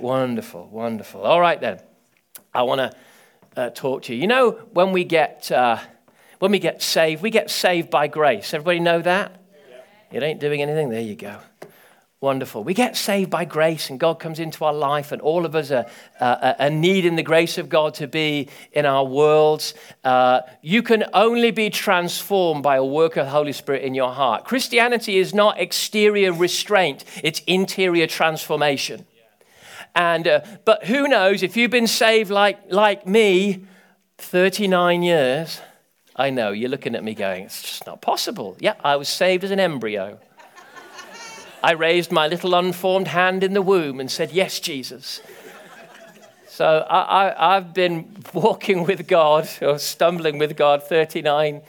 Wonderful, wonderful. All right then, I want to uh, talk to you. You know, when we get uh, when we get saved, we get saved by grace. Everybody know that? Yeah. It ain't doing anything. There you go. Wonderful. We get saved by grace, and God comes into our life, and all of us are, uh, are needing the grace of God to be in our worlds. Uh, you can only be transformed by a work of the Holy Spirit in your heart. Christianity is not exterior restraint, it's interior transformation. And, uh, but who knows, if you've been saved like, like me, 39 years, I know, you're looking at me going, it's just not possible. Yeah, I was saved as an embryo. I raised my little unformed hand in the womb and said, Yes, Jesus. So I, have been walking with God or stumbling with God 39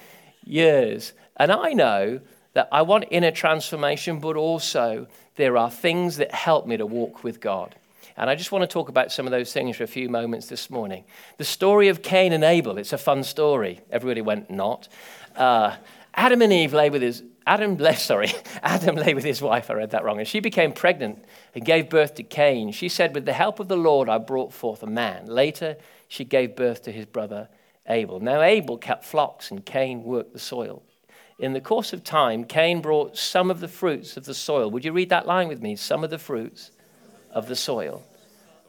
years. And I know that I want inner transformation, but also there are things that help me to walk with God. And I just want to talk about some of those things for a few moments this morning. The story of Cain and Abel, it's a fun story. Everybody went, not. Uh, Adam and Eve lay with his Adam sorry, Adam lay with his wife, I read that wrong, and she became pregnant and gave birth to Cain. She said, With the help of the Lord, I brought forth a man. Later, she gave birth to his brother Abel. Now, Abel kept flocks, and Cain worked the soil. In the course of time, Cain brought some of the fruits of the soil. Would you read that line with me? Some of the fruits of the soil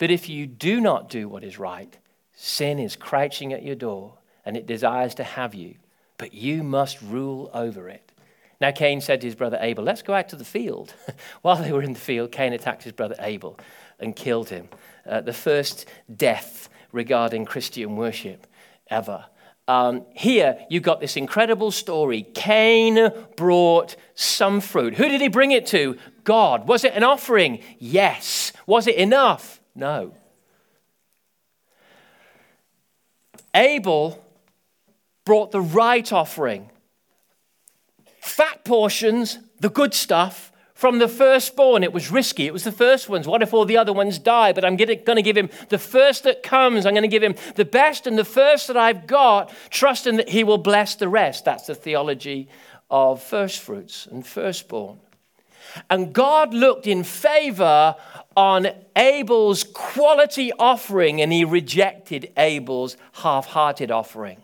But if you do not do what is right, sin is crouching at your door and it desires to have you, but you must rule over it. Now Cain said to his brother Abel, Let's go out to the field. While they were in the field, Cain attacked his brother Abel and killed him. Uh, the first death regarding Christian worship ever. Um, here, you've got this incredible story. Cain brought some fruit. Who did he bring it to? God. Was it an offering? Yes. Was it enough? No. Abel brought the right offering fat portions, the good stuff, from the firstborn. It was risky. It was the first ones. What if all the other ones die? But I'm going to give him the first that comes. I'm going to give him the best and the first that I've got, trusting that he will bless the rest. That's the theology of first fruits and firstborn. And God looked in favor on Abel's quality offering and he rejected Abel's half hearted offering.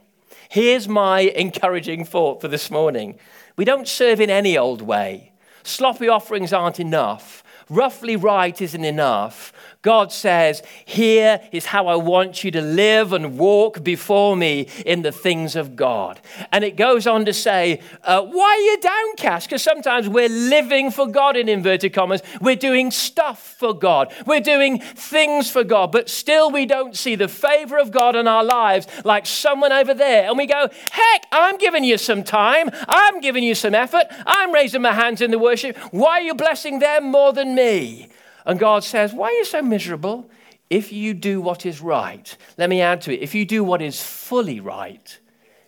Here's my encouraging thought for this morning we don't serve in any old way. Sloppy offerings aren't enough. Roughly right isn't enough. God says, Here is how I want you to live and walk before me in the things of God. And it goes on to say, uh, Why are you downcast? Because sometimes we're living for God in inverted commas. We're doing stuff for God. We're doing things for God, but still we don't see the favor of God in our lives like someone over there. And we go, Heck, I'm giving you some time. I'm giving you some effort. I'm raising my hands in the worship. Why are you blessing them more than me? And God says, Why are you so miserable? If you do what is right, let me add to it, if you do what is fully right,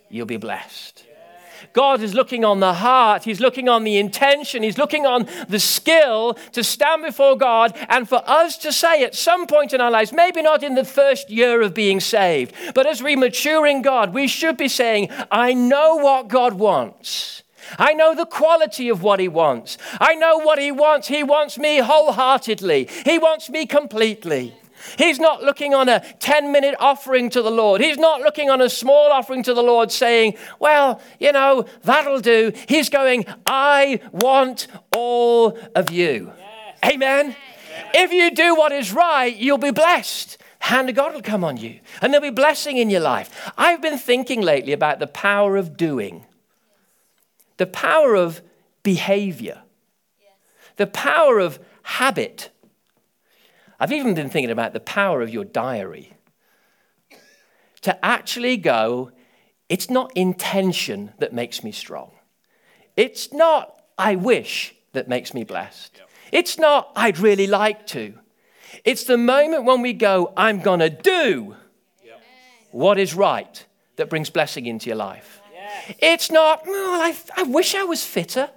you'll be blessed. God is looking on the heart, He's looking on the intention, He's looking on the skill to stand before God and for us to say at some point in our lives, maybe not in the first year of being saved, but as we mature in God, we should be saying, I know what God wants. I know the quality of what He wants. I know what He wants. He wants me wholeheartedly, He wants me completely. He's not looking on a 10 minute offering to the Lord. He's not looking on a small offering to the Lord saying, well, you know, that'll do. He's going, I want all of you. Yes. Amen. Yes. If you do what is right, you'll be blessed. The Hand of God will come on you, and there'll be blessing in your life. I've been thinking lately about the power of doing the power of behavior, the power of habit. I've even been thinking about the power of your diary. To actually go, it's not intention that makes me strong. It's not I wish that makes me blessed. It's not I'd really like to. It's the moment when we go, I'm going to do what is right that brings blessing into your life. It's not, I, I wish I was fitter.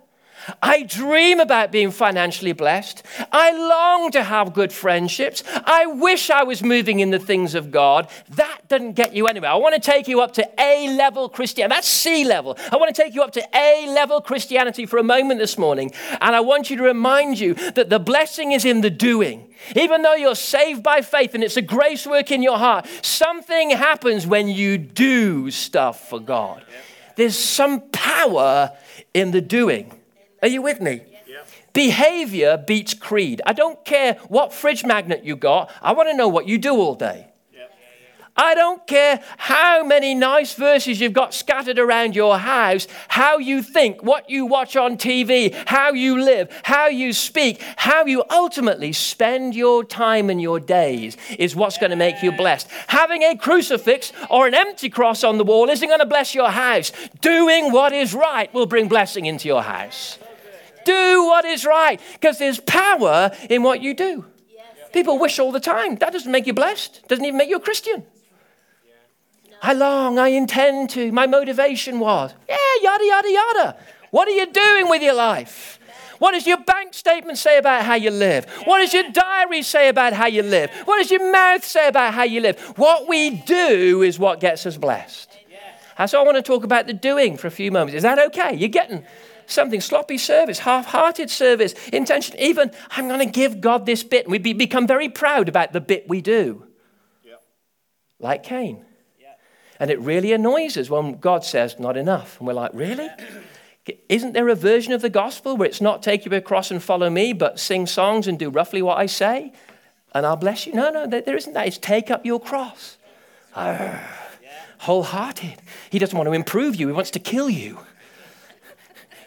I dream about being financially blessed. I long to have good friendships. I wish I was moving in the things of God. That doesn't get you anywhere. I want to take you up to A level Christianity. That's C level. I want to take you up to A level Christianity for a moment this morning. And I want you to remind you that the blessing is in the doing. Even though you're saved by faith and it's a grace work in your heart, something happens when you do stuff for God. There's some power in the doing. Are you with me? Behavior beats creed. I don't care what fridge magnet you got, I want to know what you do all day. I don't care how many nice verses you've got scattered around your house, how you think, what you watch on TV, how you live, how you speak, how you ultimately spend your time and your days is what's going to make you blessed. Having a crucifix or an empty cross on the wall isn't going to bless your house. Doing what is right will bring blessing into your house. Do what is right because there's power in what you do. People wish all the time. That doesn't make you blessed, doesn't even make you a Christian. I long, I intend to, my motivation was. Yeah, yada, yada, yada. What are you doing with your life? What does your bank statement say about how you live? What does your diary say about how you live? What does your mouth say about how you live? What we do is what gets us blessed. And so I want to talk about the doing for a few moments. Is that okay? You're getting something sloppy service, half hearted service, intention. Even, I'm going to give God this bit. And we become very proud about the bit we do. Like Cain. And it really annoys us when God says, not enough. And we're like, really? Isn't there a version of the gospel where it's not take you across and follow me, but sing songs and do roughly what I say, and I'll bless you? No, no, there isn't that. It's take up your cross. Wholehearted. He doesn't want to improve you, he wants to kill you.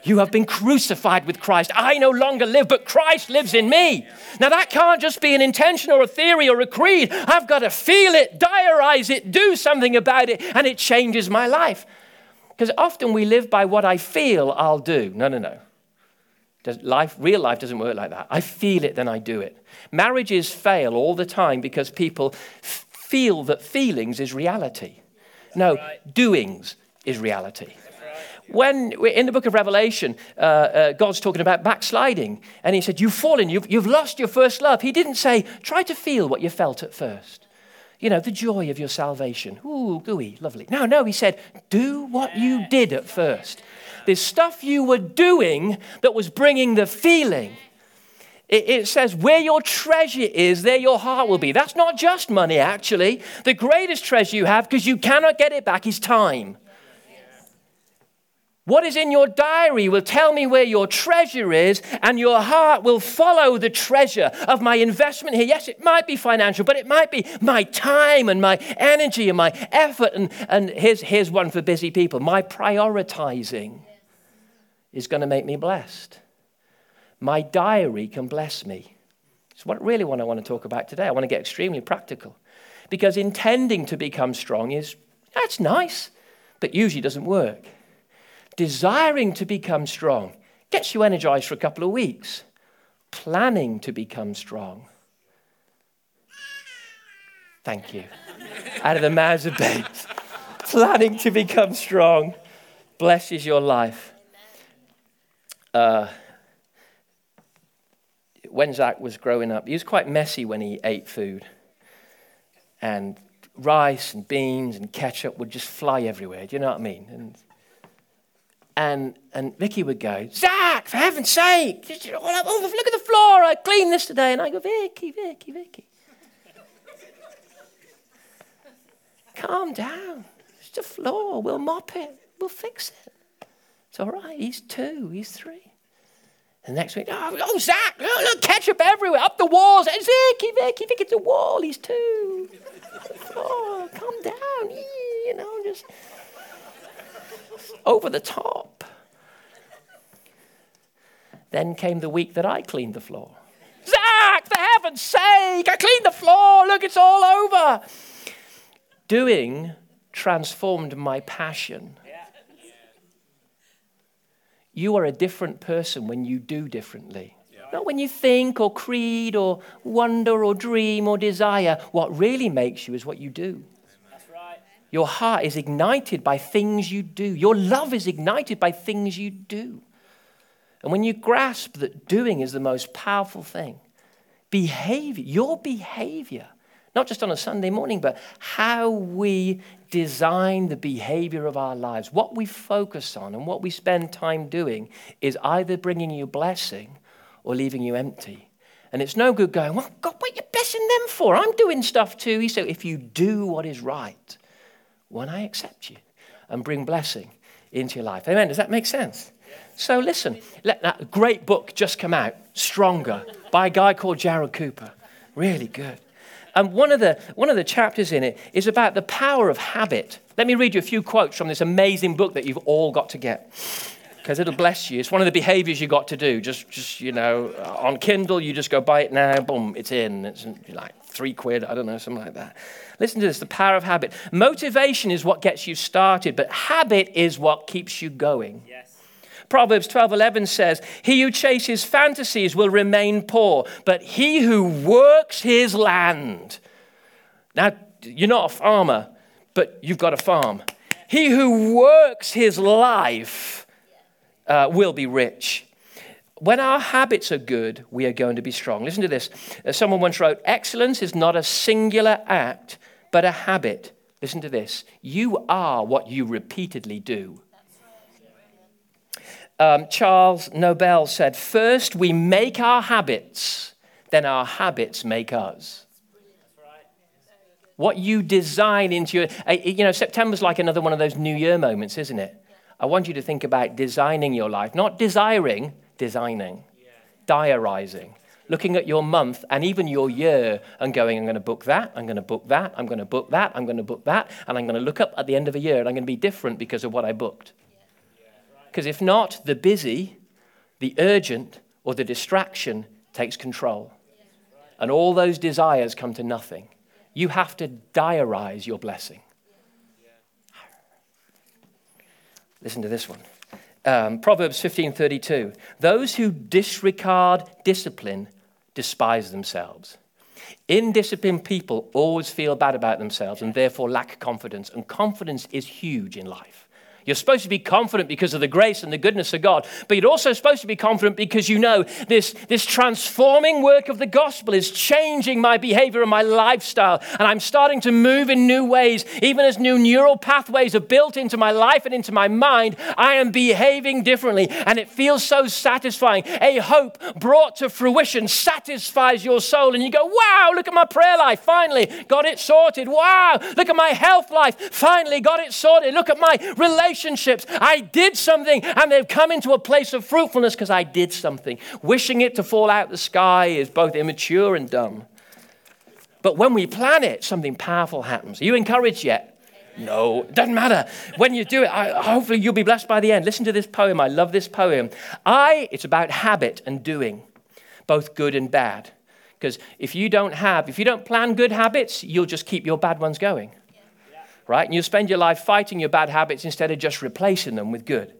You have been crucified with Christ. I no longer live, but Christ lives in me. Now, that can't just be an intention or a theory or a creed. I've got to feel it, diarize it, do something about it, and it changes my life. Because often we live by what I feel I'll do. No, no, no. Does life, real life doesn't work like that. I feel it, then I do it. Marriages fail all the time because people feel that feelings is reality. No, doings is reality. When in the book of Revelation, uh, uh, God's talking about backsliding, and He said, You've fallen, you've, you've lost your first love. He didn't say, Try to feel what you felt at first. You know, the joy of your salvation. Ooh, gooey, lovely. No, no, He said, Do what you did at first. There's stuff you were doing that was bringing the feeling. It, it says, where your treasure is, there your heart will be. That's not just money, actually. The greatest treasure you have, because you cannot get it back, is time. What is in your diary will tell me where your treasure is, and your heart will follow the treasure of my investment here. Yes, it might be financial, but it might be my time and my energy and my effort. And, and here's, here's one for busy people my prioritizing is going to make me blessed. My diary can bless me. It's what really what I want to talk about today. I want to get extremely practical because intending to become strong is that's nice, but usually doesn't work desiring to become strong gets you energized for a couple of weeks. Planning to become strong. Thank you. Out of the mouths of babes. Planning to become strong blesses your life. Uh, when Zach was growing up, he was quite messy when he ate food. And rice and beans and ketchup would just fly everywhere. Do you know what I mean? And and, and Vicky would go, Zach, for heaven's sake, oh, look at the floor. I cleaned this today. And I go, Vicky, Vicky, Vicky. Calm down. It's the floor. We'll mop it. We'll fix it. It's all right. He's two. He's three. And next week, oh, oh Zach, look, look, ketchup everywhere, up the walls. Vicky, Vicky, Vicky, it's a wall. He's two. Oh, calm down. You know, just over the top. Then came the week that I cleaned the floor. Zach, for heaven's sake, I cleaned the floor. Look, it's all over. Doing transformed my passion. You are a different person when you do differently. Not when you think or creed or wonder or dream or desire. What really makes you is what you do. Your heart is ignited by things you do. Your love is ignited by things you do. And when you grasp that doing is the most powerful thing, behavior, your behavior, not just on a Sunday morning, but how we design the behavior of our lives, what we focus on and what we spend time doing is either bringing you blessing or leaving you empty. And it's no good going, well, God, what are you blessing them for? I'm doing stuff too. He said, if you do what is right, when I accept you and bring blessing into your life. Amen. Does that make sense? So listen, let that great book just come out, Stronger, by a guy called Jared Cooper. Really good. And one of, the, one of the chapters in it is about the power of habit. Let me read you a few quotes from this amazing book that you've all got to get because it'll bless you. It's one of the behaviors you got to do. Just, just you know, uh, on Kindle, you just go buy it now, boom, it's in. It's uh, like three quid, I don't know, something like that. Listen to this the power of habit. Motivation is what gets you started, but habit is what keeps you going. Yes. Proverbs 12:11 says, "He who chases fantasies will remain poor, but he who works his land." Now, you're not a farmer, but you've got a farm. He who works his life uh, will be rich. When our habits are good, we are going to be strong. Listen to this. Uh, someone once wrote Excellence is not a singular act, but a habit. Listen to this. You are what you repeatedly do. Um, Charles Noble said, First we make our habits, then our habits make us. What you design into your, uh, you know, September's like another one of those New Year moments, isn't it? I want you to think about designing your life, not desiring, designing, diarizing, looking at your month and even your year and going, I'm going to book that, I'm going to book that, I'm going to book that, I'm going to book that, and I'm going to look up at the end of a year and I'm going to be different because of what I booked. Because if not, the busy, the urgent, or the distraction takes control. And all those desires come to nothing. You have to diarize your blessing. Listen to this one. Um, Proverbs 15:32. Those who disregard discipline despise themselves. Indisciplined people always feel bad about themselves and therefore lack confidence. And confidence is huge in life. You're supposed to be confident because of the grace and the goodness of God, but you're also supposed to be confident because you know this, this transforming work of the gospel is changing my behavior and my lifestyle. And I'm starting to move in new ways. Even as new neural pathways are built into my life and into my mind, I am behaving differently. And it feels so satisfying. A hope brought to fruition satisfies your soul. And you go, wow, look at my prayer life. Finally, got it sorted. Wow, look at my health life. Finally, got it sorted. Look at my relationship relationships. I did something and they've come into a place of fruitfulness because I did something. Wishing it to fall out the sky is both immature and dumb. But when we plan it, something powerful happens. Are you encouraged yet? No, it doesn't matter. When you do it, I, hopefully you'll be blessed by the end. Listen to this poem. I love this poem. I, it's about habit and doing, both good and bad. Because if you don't have, if you don't plan good habits, you'll just keep your bad ones going right? And you spend your life fighting your bad habits instead of just replacing them with good.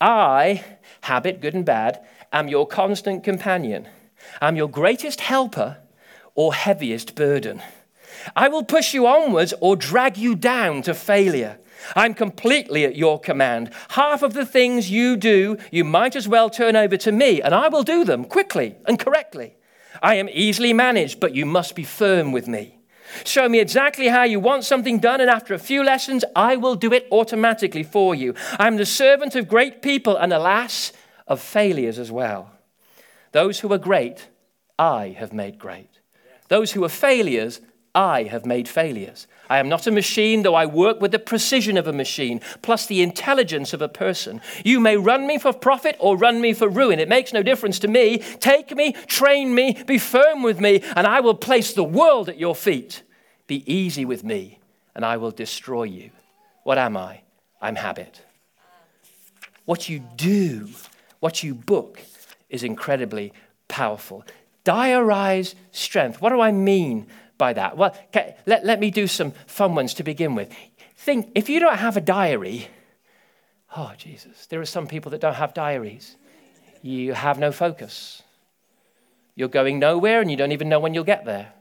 I, habit, good and bad, am your constant companion. I'm your greatest helper or heaviest burden. I will push you onwards or drag you down to failure. I'm completely at your command. Half of the things you do, you might as well turn over to me, and I will do them quickly and correctly. I am easily managed, but you must be firm with me. Show me exactly how you want something done, and after a few lessons, I will do it automatically for you. I'm the servant of great people, and alas, of failures as well. Those who are great, I have made great. Those who are failures, I have made failures. I am not a machine, though I work with the precision of a machine, plus the intelligence of a person. You may run me for profit or run me for ruin. It makes no difference to me. Take me, train me, be firm with me, and I will place the world at your feet. Be easy with me, and I will destroy you. What am I? I'm habit. What you do, what you book, is incredibly powerful. Diarize strength. What do I mean by that? Well, okay, let, let me do some fun ones to begin with. Think if you don't have a diary, oh, Jesus, there are some people that don't have diaries. You have no focus. you're going nowhere and you don't even know when you'll get there.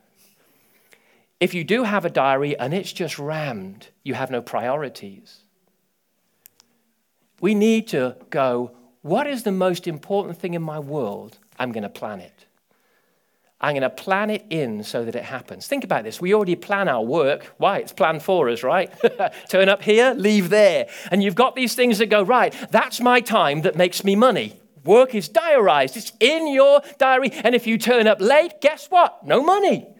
If you do have a diary and it's just rammed, you have no priorities. We need to go, what is the most important thing in my world? I'm going to plan it. I'm going to plan it in so that it happens. Think about this. We already plan our work. Why? It's planned for us, right? Turn up here, leave there. And you've got these things that go, right, that's my time that makes me money. Work is diarized, it's in your diary. And if you turn up late, guess what? No money.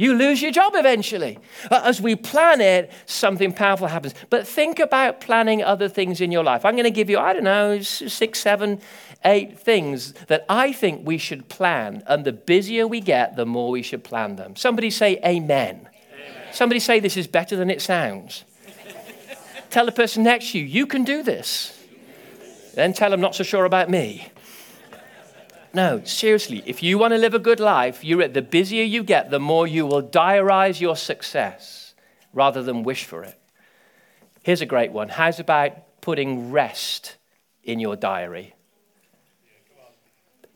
You lose your job eventually. Uh, as we plan it, something powerful happens. But think about planning other things in your life. I'm going to give you, I don't know, six, seven, eight things that I think we should plan. And the busier we get, the more we should plan them. Somebody say amen. amen. Somebody say this is better than it sounds. tell the person next to you, you can do this. Then tell them not so sure about me. No, seriously, if you want to live a good life, you're the busier you get, the more you will diarize your success rather than wish for it. Here's a great one. How's about putting rest in your diary?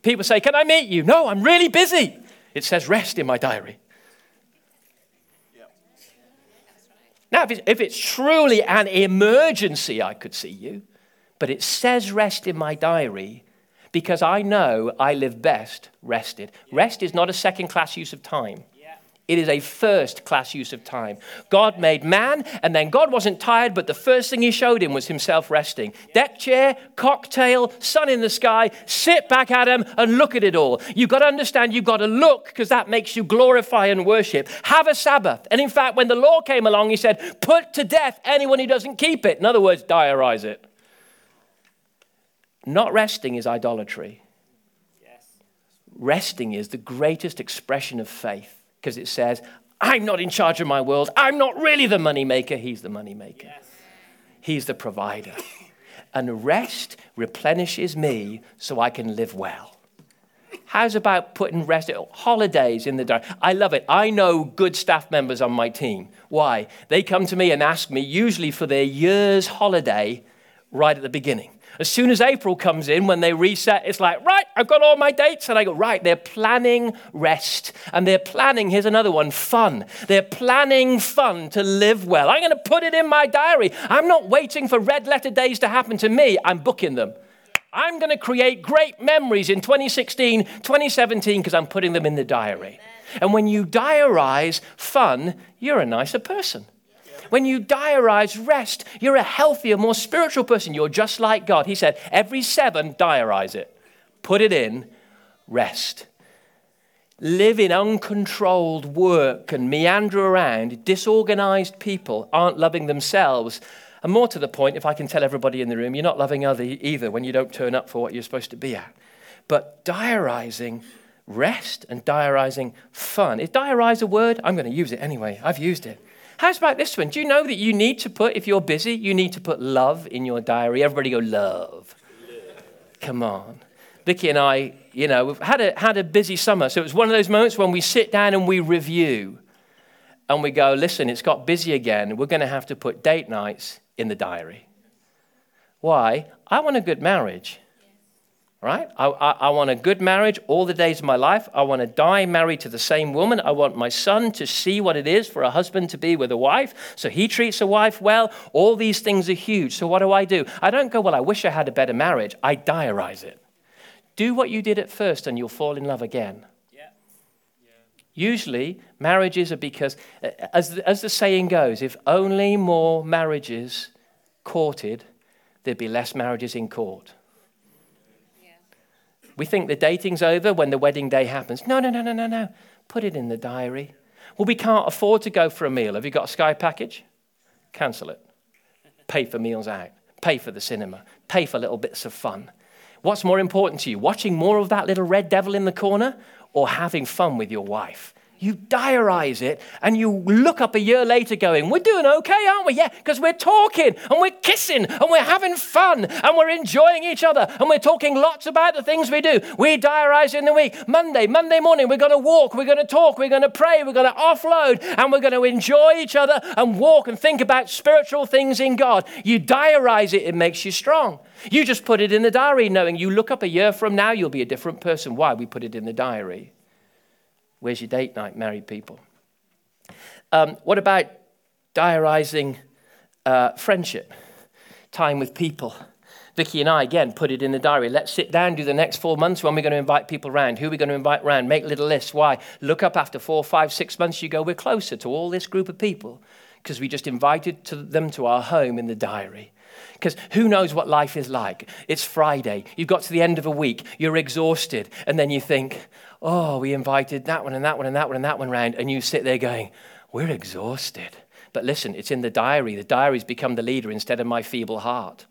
People say, Can I meet you? No, I'm really busy. It says rest in my diary. Now, if it's truly an emergency, I could see you, but it says rest in my diary because I know I live best rested. Rest is not a second class use of time. It is a first class use of time. God made man, and then God wasn't tired, but the first thing he showed him was himself resting. Deck chair, cocktail, sun in the sky, sit back at him and look at it all. You've got to understand, you've got to look because that makes you glorify and worship. Have a Sabbath. And in fact, when the law came along, he said, put to death anyone who doesn't keep it. In other words, diarize it. Not resting is idolatry. Yes. Resting is the greatest expression of faith because it says, I'm not in charge of my world. I'm not really the money maker. He's the money maker. Yes. He's the provider. and rest replenishes me so I can live well. How's about putting rest holidays in the diary? I love it. I know good staff members on my team. Why? They come to me and ask me usually for their year's holiday right at the beginning. As soon as April comes in, when they reset, it's like, right, I've got all my dates. And I go, right, they're planning rest. And they're planning, here's another one, fun. They're planning fun to live well. I'm going to put it in my diary. I'm not waiting for red letter days to happen to me, I'm booking them. I'm going to create great memories in 2016, 2017, because I'm putting them in the diary. And when you diarize fun, you're a nicer person. When you diarize rest, you're a healthier, more spiritual person. You're just like God. He said, every seven, diarize it. Put it in, rest. Live in uncontrolled work and meander around. Disorganized people aren't loving themselves. And more to the point, if I can tell everybody in the room, you're not loving other either when you don't turn up for what you're supposed to be at. But diarizing rest and diarizing fun. Is diarize a word? I'm going to use it anyway. I've used it. How's about this one? Do you know that you need to put, if you're busy, you need to put love in your diary? Everybody go, love. Come on. Vicky and I, you know, we've had a, had a busy summer. So it was one of those moments when we sit down and we review and we go, listen, it's got busy again. We're going to have to put date nights in the diary. Why? I want a good marriage right? I, I, I, want a good marriage all the days of my life. I want to die married to the same woman. I want my son to see what it is for a husband to be with a wife, so he treats a wife well. All these things are huge. So what do I do? I don't go, well, I wish I had a better marriage. I diarize it. Do what you did at first, and you'll fall in love again. Yeah. Yeah. Usually, marriages are because, uh, as the, as the saying goes, if only more marriages courted, there'd be less marriages in court. We think the dating's over when the wedding day happens. No, no, no, no, no, no. Put it in the diary. Well, we can't afford to go for a meal. Have you got a Sky package? Cancel it. Pay for meals out. Pay for the cinema. Pay for little bits of fun. What's more important to you, watching more of that little red devil in the corner or having fun with your wife? You diarize it and you look up a year later going, We're doing okay, aren't we? Yeah, because we're talking and we're kissing and we're having fun and we're enjoying each other and we're talking lots about the things we do. We diarize in the week. Monday, Monday morning, we're going to walk, we're going to talk, we're going to pray, we're going to offload and we're going to enjoy each other and walk and think about spiritual things in God. You diarize it, it makes you strong. You just put it in the diary knowing you look up a year from now, you'll be a different person. Why? We put it in the diary. Where's your date night, married people? Um, what about diarizing uh, friendship, time with people? Vicky and I, again, put it in the diary. Let's sit down, do the next four months when we're going to invite people around. Who are we going to invite around? Make little lists. Why? Look up after four, five, six months, you go, we're closer to all this group of people because we just invited to them to our home in the diary. Because who knows what life is like? It's Friday. You've got to the end of a week. You're exhausted. And then you think, oh, we invited that one and that one and that one and that one round. And you sit there going, we're exhausted. But listen, it's in the diary. The diary's become the leader instead of my feeble heart.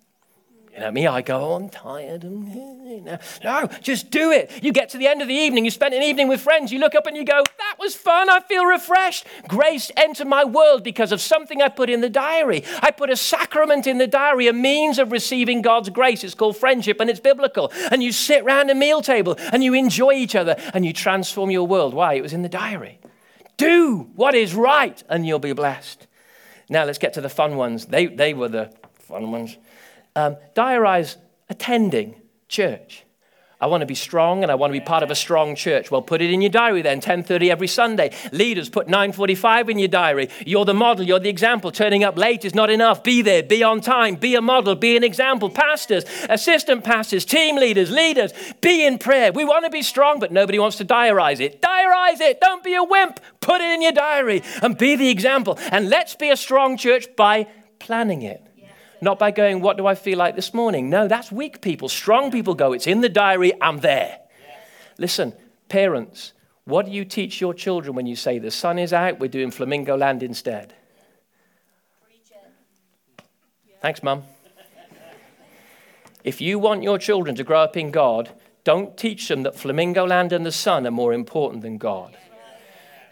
You know me, I go, oh, I'm tired. No, just do it. You get to the end of the evening, you spent an evening with friends, you look up and you go, that was fun, I feel refreshed. Grace entered my world because of something I put in the diary. I put a sacrament in the diary, a means of receiving God's grace. It's called friendship and it's biblical. And you sit around a meal table and you enjoy each other and you transform your world. Why? It was in the diary. Do what is right and you'll be blessed. Now let's get to the fun ones. They, they were the fun ones um, diarize attending church. I want to be strong and I want to be part of a strong church. Well, put it in your diary then, 10:30 every Sunday. Leaders, put 9:45 in your diary. You're the model, you're the example. Turning up late is not enough. Be there, be on time, be a model, be an example. Pastors, assistant pastors, team leaders, leaders, be in prayer. We want to be strong, but nobody wants to diarize it. Diarize it. Don't be a wimp. Put it in your diary and be the example. And let's be a strong church by planning it. Not by going, What do I feel like this morning? No, that's weak people. Strong people go, It's in the diary, I'm there. Listen, parents, what do you teach your children when you say, The sun is out, we're doing Flamingo Land instead? Thanks, Mum. if you want your children to grow up in God, don't teach them that Flamingo Land and the sun are more important than God.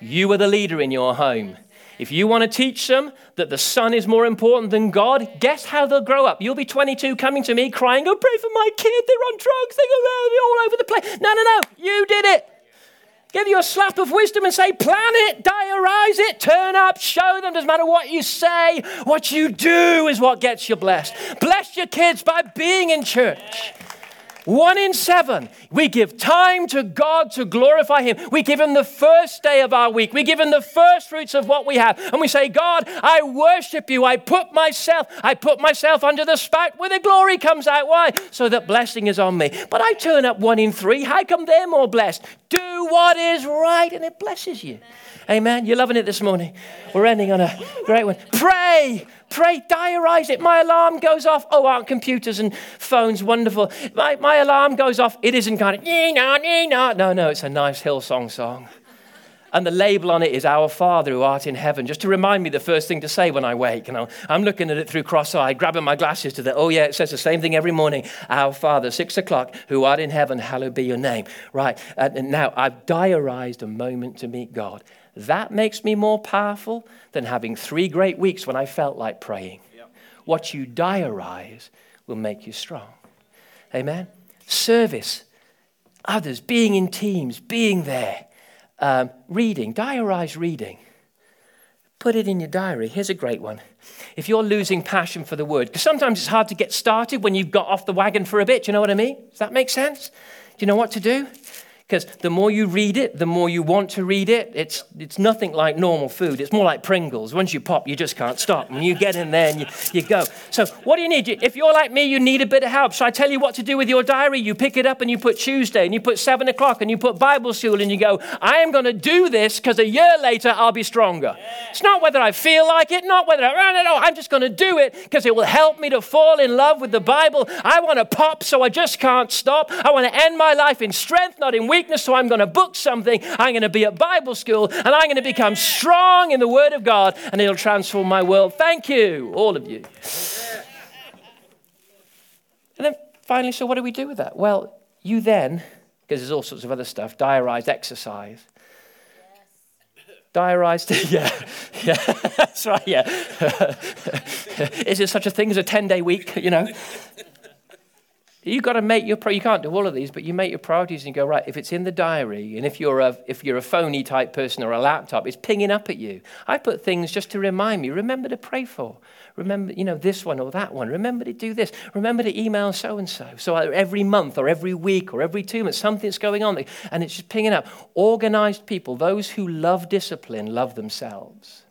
You are the leader in your home. If you want to teach them that the sun is more important than God, guess how they'll grow up? You'll be 22 coming to me crying, Oh, pray for my kid. They're on drugs. Oh, they're all over the place. No, no, no. You did it. Give you a slap of wisdom and say, Plan it, diarize it, turn up, show them. Doesn't matter what you say, what you do is what gets you blessed. Bless your kids by being in church. One in seven. We give time to God to glorify Him. We give Him the first day of our week. We give Him the first fruits of what we have. And we say, God, I worship you. I put myself, I put myself under the spout where the glory comes out. Why? So that blessing is on me. But I turn up one in three. How come they're more blessed? Do what is right and it blesses you. Amen. You're loving it this morning. We're ending on a great one. Pray. Pray, diarize it. My alarm goes off. Oh, aren't computers and phones wonderful? My, my alarm goes off. It isn't kind of, no, no, it's a nice Hillsong song. And the label on it is Our Father who art in heaven, just to remind me the first thing to say when I wake. And I'm looking at it through cross eye, grabbing my glasses to the, oh yeah, it says the same thing every morning. Our Father, six o'clock, who art in heaven, hallowed be your name. Right. And now I've diarized a moment to meet God. That makes me more powerful than having three great weeks when I felt like praying. Yep. What you diarize will make you strong. Amen? Service, others, being in teams, being there, um, reading, diarize reading. Put it in your diary. Here's a great one. If you're losing passion for the word, because sometimes it's hard to get started when you've got off the wagon for a bit. Do you know what I mean? Does that make sense? Do you know what to do? Because the more you read it, the more you want to read it. It's, it's nothing like normal food. It's more like Pringles. Once you pop, you just can't stop. And you get in there and you, you go. So, what do you need? If you're like me, you need a bit of help. So, I tell you what to do with your diary. You pick it up and you put Tuesday and you put 7 o'clock and you put Bible school and you go, I am going to do this because a year later I'll be stronger. It's not whether I feel like it, not whether I, no, no, no, I'm just going to do it because it will help me to fall in love with the Bible. I want to pop, so I just can't stop. I want to end my life in strength, not in weakness weakness, so I'm going to book something. I'm going to be at Bible school and I'm going to become strong in the Word of God and it'll transform my world. Thank you, all of you. And then finally, so what do we do with that? Well, you then, because there's all sorts of other stuff, diarize exercise. Diarized, yeah, yeah, that's right, yeah. Is there such a thing as a 10 day week, you know? You've got to make your, you can't do all of these, but you make your priorities and you go, right, if it's in the diary, and if you're a, if you're a phony type person or a laptop, it's pinging up at you. I put things just to remind me, remember to pray for. Remember, you know, this one or that one. Remember to do this. Remember to email so and so. So every month or every week or every two months, something's going on and it's just pinging up. Organized people, those who love discipline, love themselves.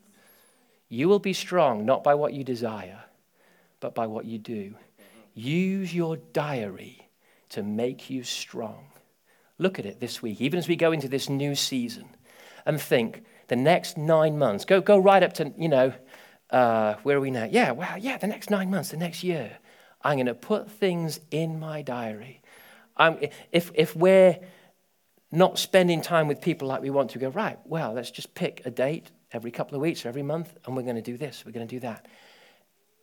You will be strong not by what you desire, but by what you do. Use your diary to make you strong. Look at it this week, even as we go into this new season, and think the next nine months, go, go right up to, you know, uh, where are we now? Yeah, wow, yeah, the next nine months, the next year. I'm going to put things in my diary. I'm, if, if we're not spending time with people like we want to, go, right, well, let's just pick a date every couple of weeks or every month, and we're going to do this, we're going to do that.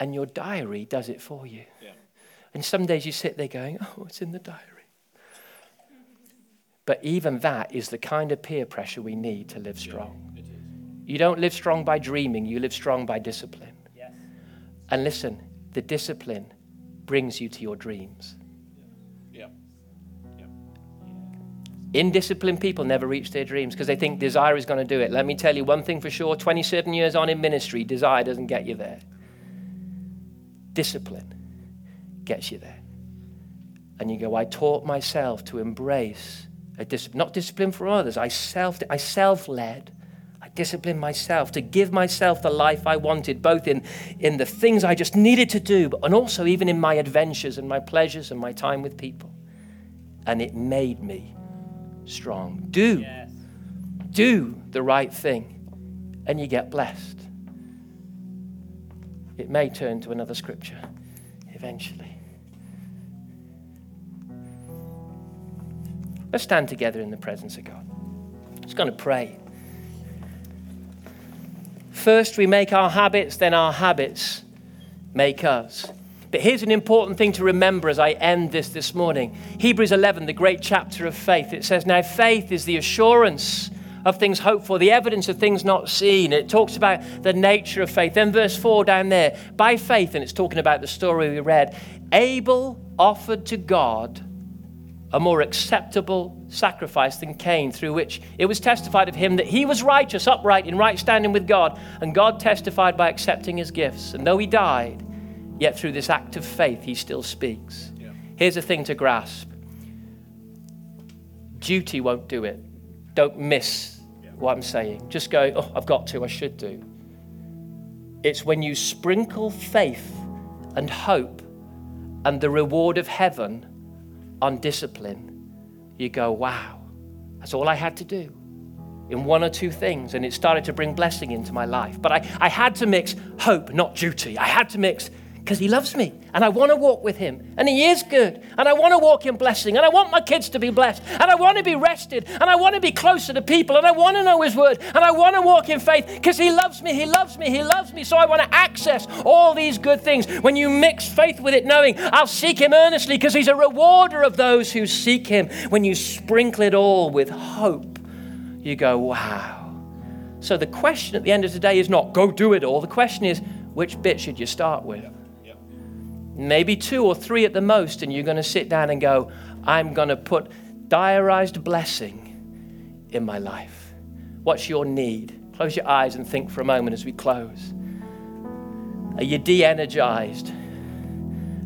And your diary does it for you. Yeah. And some days you sit there going, oh, it's in the diary. But even that is the kind of peer pressure we need to live strong. You don't live strong by dreaming, you live strong by discipline. Yes. And listen, the discipline brings you to your dreams. Yeah. Yeah. Indisciplined people never reach their dreams because they think desire is going to do it. Let me tell you one thing for sure 27 years on in ministry, desire doesn't get you there. Discipline gets you there. And you go, I taught myself to embrace a discipline, not discipline for others. I self, I self-led. I disciplined myself to give myself the life I wanted, both in, in the things I just needed to do, but, and also even in my adventures and my pleasures and my time with people. And it made me strong. Do, yes. do the right thing, and you get blessed. It may turn to another scripture eventually. Let's stand together in the presence of God. Just going to pray. First, we make our habits, then our habits make us. But here's an important thing to remember as I end this this morning Hebrews 11, the great chapter of faith. It says, Now faith is the assurance of things hoped for, the evidence of things not seen. It talks about the nature of faith. Then, verse 4 down there, by faith, and it's talking about the story we read, Abel offered to God a more acceptable sacrifice than Cain, through which it was testified of him that he was righteous, upright, in right standing with God. And God testified by accepting his gifts. And though he died, yet through this act of faith, he still speaks. Yeah. Here's a thing to grasp duty won't do it. Don't miss yeah. what I'm saying. Just go, oh, I've got to, I should do. It's when you sprinkle faith and hope and the reward of heaven on discipline, you go, wow, that's all I had to do in one or two things. And it started to bring blessing into my life. But I, I had to mix hope, not duty. I had to mix because he loves me and I want to walk with him and he is good and I want to walk in blessing and I want my kids to be blessed and I want to be rested and I want to be closer to people and I want to know his word and I want to walk in faith because he loves me, he loves me, he loves me. So I want to access all these good things. When you mix faith with it, knowing I'll seek him earnestly because he's a rewarder of those who seek him. When you sprinkle it all with hope, you go, wow. So the question at the end of the day is not go do it all. The question is, which bit should you start with? Maybe two or three at the most, and you're going to sit down and go, I'm going to put diarized blessing in my life. What's your need? Close your eyes and think for a moment as we close. Are you de energized?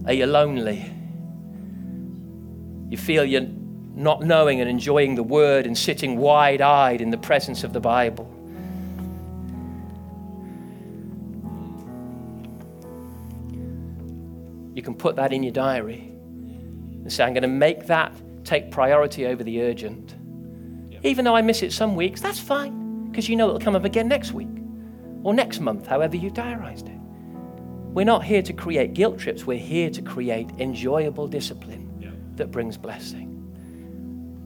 Are you lonely? You feel you're not knowing and enjoying the word and sitting wide eyed in the presence of the Bible. You can put that in your diary and say, I'm going to make that take priority over the urgent. Yep. Even though I miss it some weeks, that's fine, because you know it'll come up again next week or next month, however you've diarized it. We're not here to create guilt trips, we're here to create enjoyable discipline yep. that brings blessing.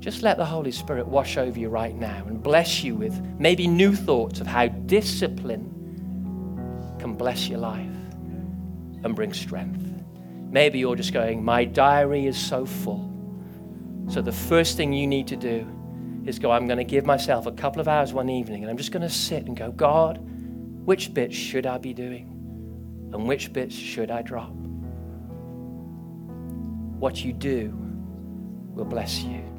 Just let the Holy Spirit wash over you right now and bless you with maybe new thoughts of how discipline can bless your life and bring strength. Maybe you're just going, My diary is so full. So the first thing you need to do is go, I'm going to give myself a couple of hours one evening and I'm just going to sit and go, God, which bits should I be doing? And which bits should I drop? what you do will bless you.